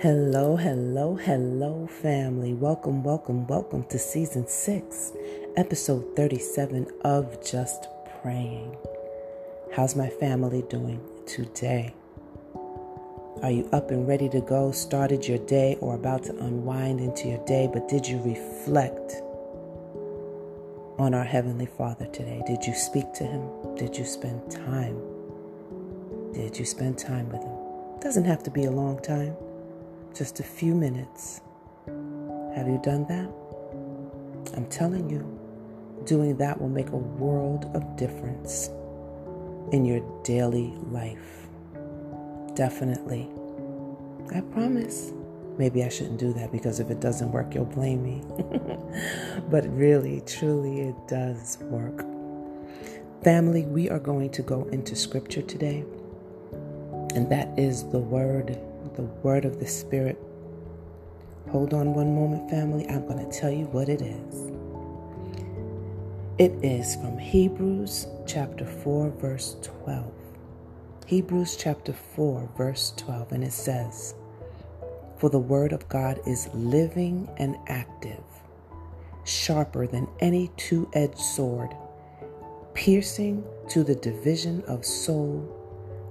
Hello, hello, hello, family. Welcome, welcome, welcome to season six, episode 37 of Just Praying. How's my family doing today? Are you up and ready to go? Started your day or about to unwind into your day, but did you reflect on our Heavenly Father today? Did you speak to Him? Did you spend time? Did you spend time with Him? Doesn't have to be a long time just a few minutes. Have you done that? I'm telling you, doing that will make a world of difference in your daily life. Definitely. I promise. Maybe I shouldn't do that because if it doesn't work, you'll blame me. but really, truly, it does work. Family, we are going to go into scripture today, and that is the Word the word of the Spirit. Hold on one moment, family. I'm going to tell you what it is. It is from Hebrews chapter 4, verse 12. Hebrews chapter 4, verse 12, and it says, For the word of God is living and active, sharper than any two edged sword, piercing to the division of soul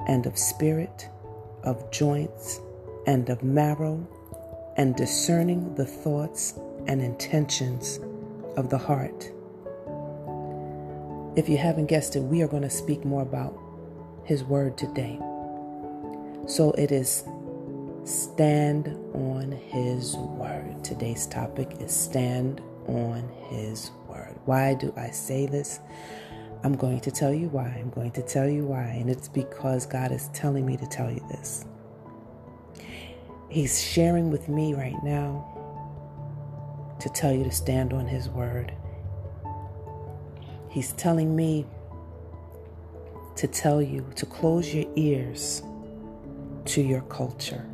and of spirit, of joints and of marrow, and discerning the thoughts and intentions of the heart. If you haven't guessed it, we are going to speak more about His Word today. So it is stand on His Word. Today's topic is stand on His Word. Why do I say this? I'm going to tell you why. I'm going to tell you why. And it's because God is telling me to tell you this. He's sharing with me right now to tell you to stand on His word. He's telling me to tell you to close your ears to your culture.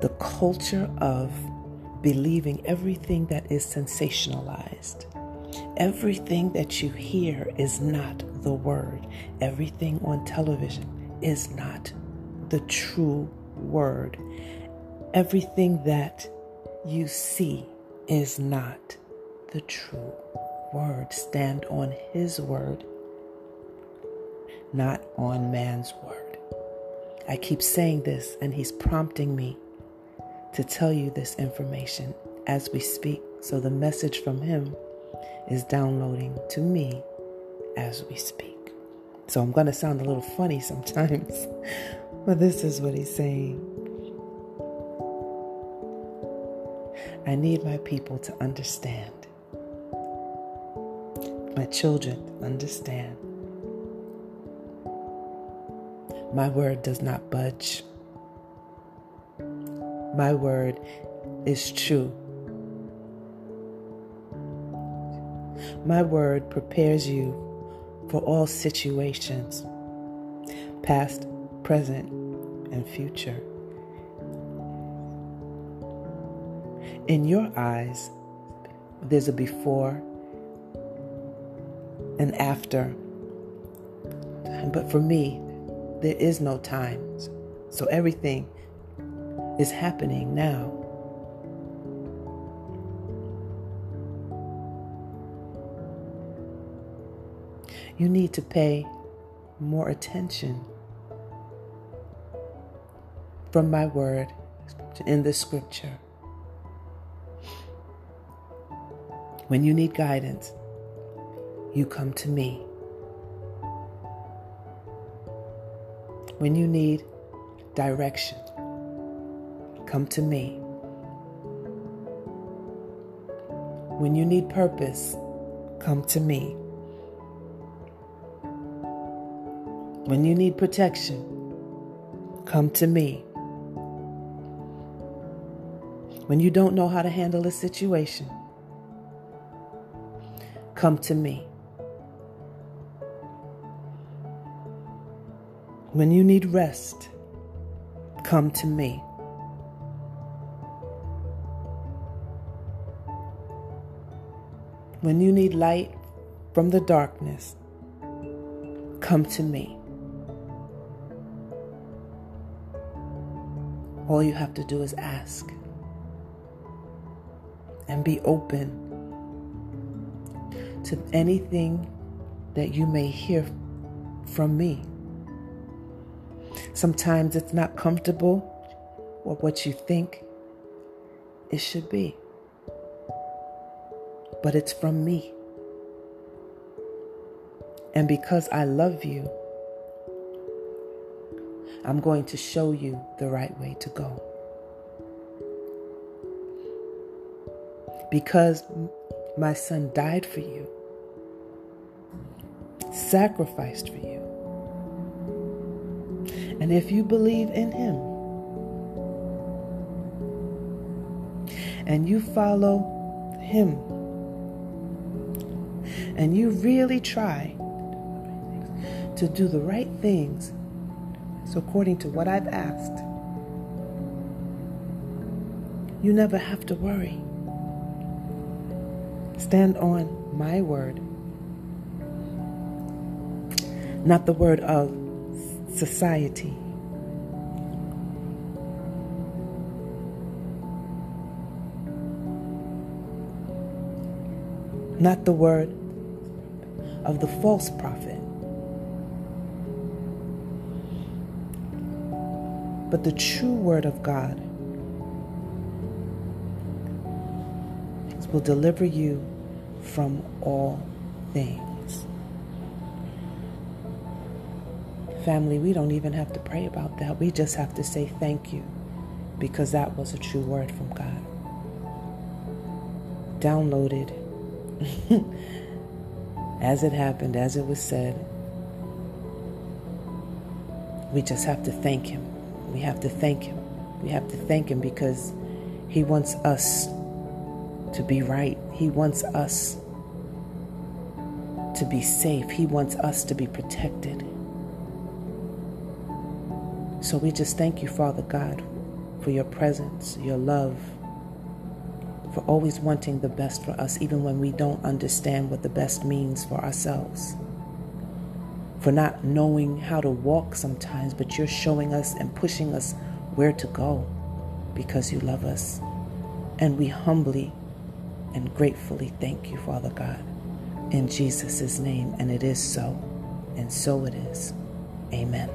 The culture of believing everything that is sensationalized. Everything that you hear is not the word. Everything on television is not the true word. Everything that you see is not the true word. Stand on His word, not on man's word. I keep saying this, and He's prompting me to tell you this information as we speak. So the message from Him is downloading to me as we speak. So I'm going to sound a little funny sometimes, but this is what He's saying. I need my people to understand. My children understand. My word does not budge. My word is true. My word prepares you for all situations, past, present, and future. In your eyes, there's a before and after. But for me, there is no time. So everything is happening now. You need to pay more attention from my word in the scripture. When you need guidance, you come to me. When you need direction, come to me. When you need purpose, come to me. When you need protection, come to me. When you don't know how to handle a situation, come to me. When you need rest, come to me. When you need light from the darkness, come to me. All you have to do is ask and be open to anything that you may hear from me. Sometimes it's not comfortable or what you think it should be, but it's from me. And because I love you, I'm going to show you the right way to go. Because my son died for you, sacrificed for you. And if you believe in him and you follow him and you really try to do the right things, so according to what I've asked, you never have to worry. Stand on my word, not the word of society. Not the word of the false prophet, but the true word of God will deliver you from all things. Family, we don't even have to pray about that. We just have to say thank you because that was a true word from God. Downloaded as it happened, as it was said. We just have to thank Him. We have to thank Him. We have to thank Him because He wants us to be right. He wants us to be safe. He wants us to be protected. So we just thank you, Father God, for your presence, your love, for always wanting the best for us, even when we don't understand what the best means for ourselves. For not knowing how to walk sometimes, but you're showing us and pushing us where to go because you love us. And we humbly and gratefully thank you, Father God, in Jesus' name. And it is so, and so it is. Amen.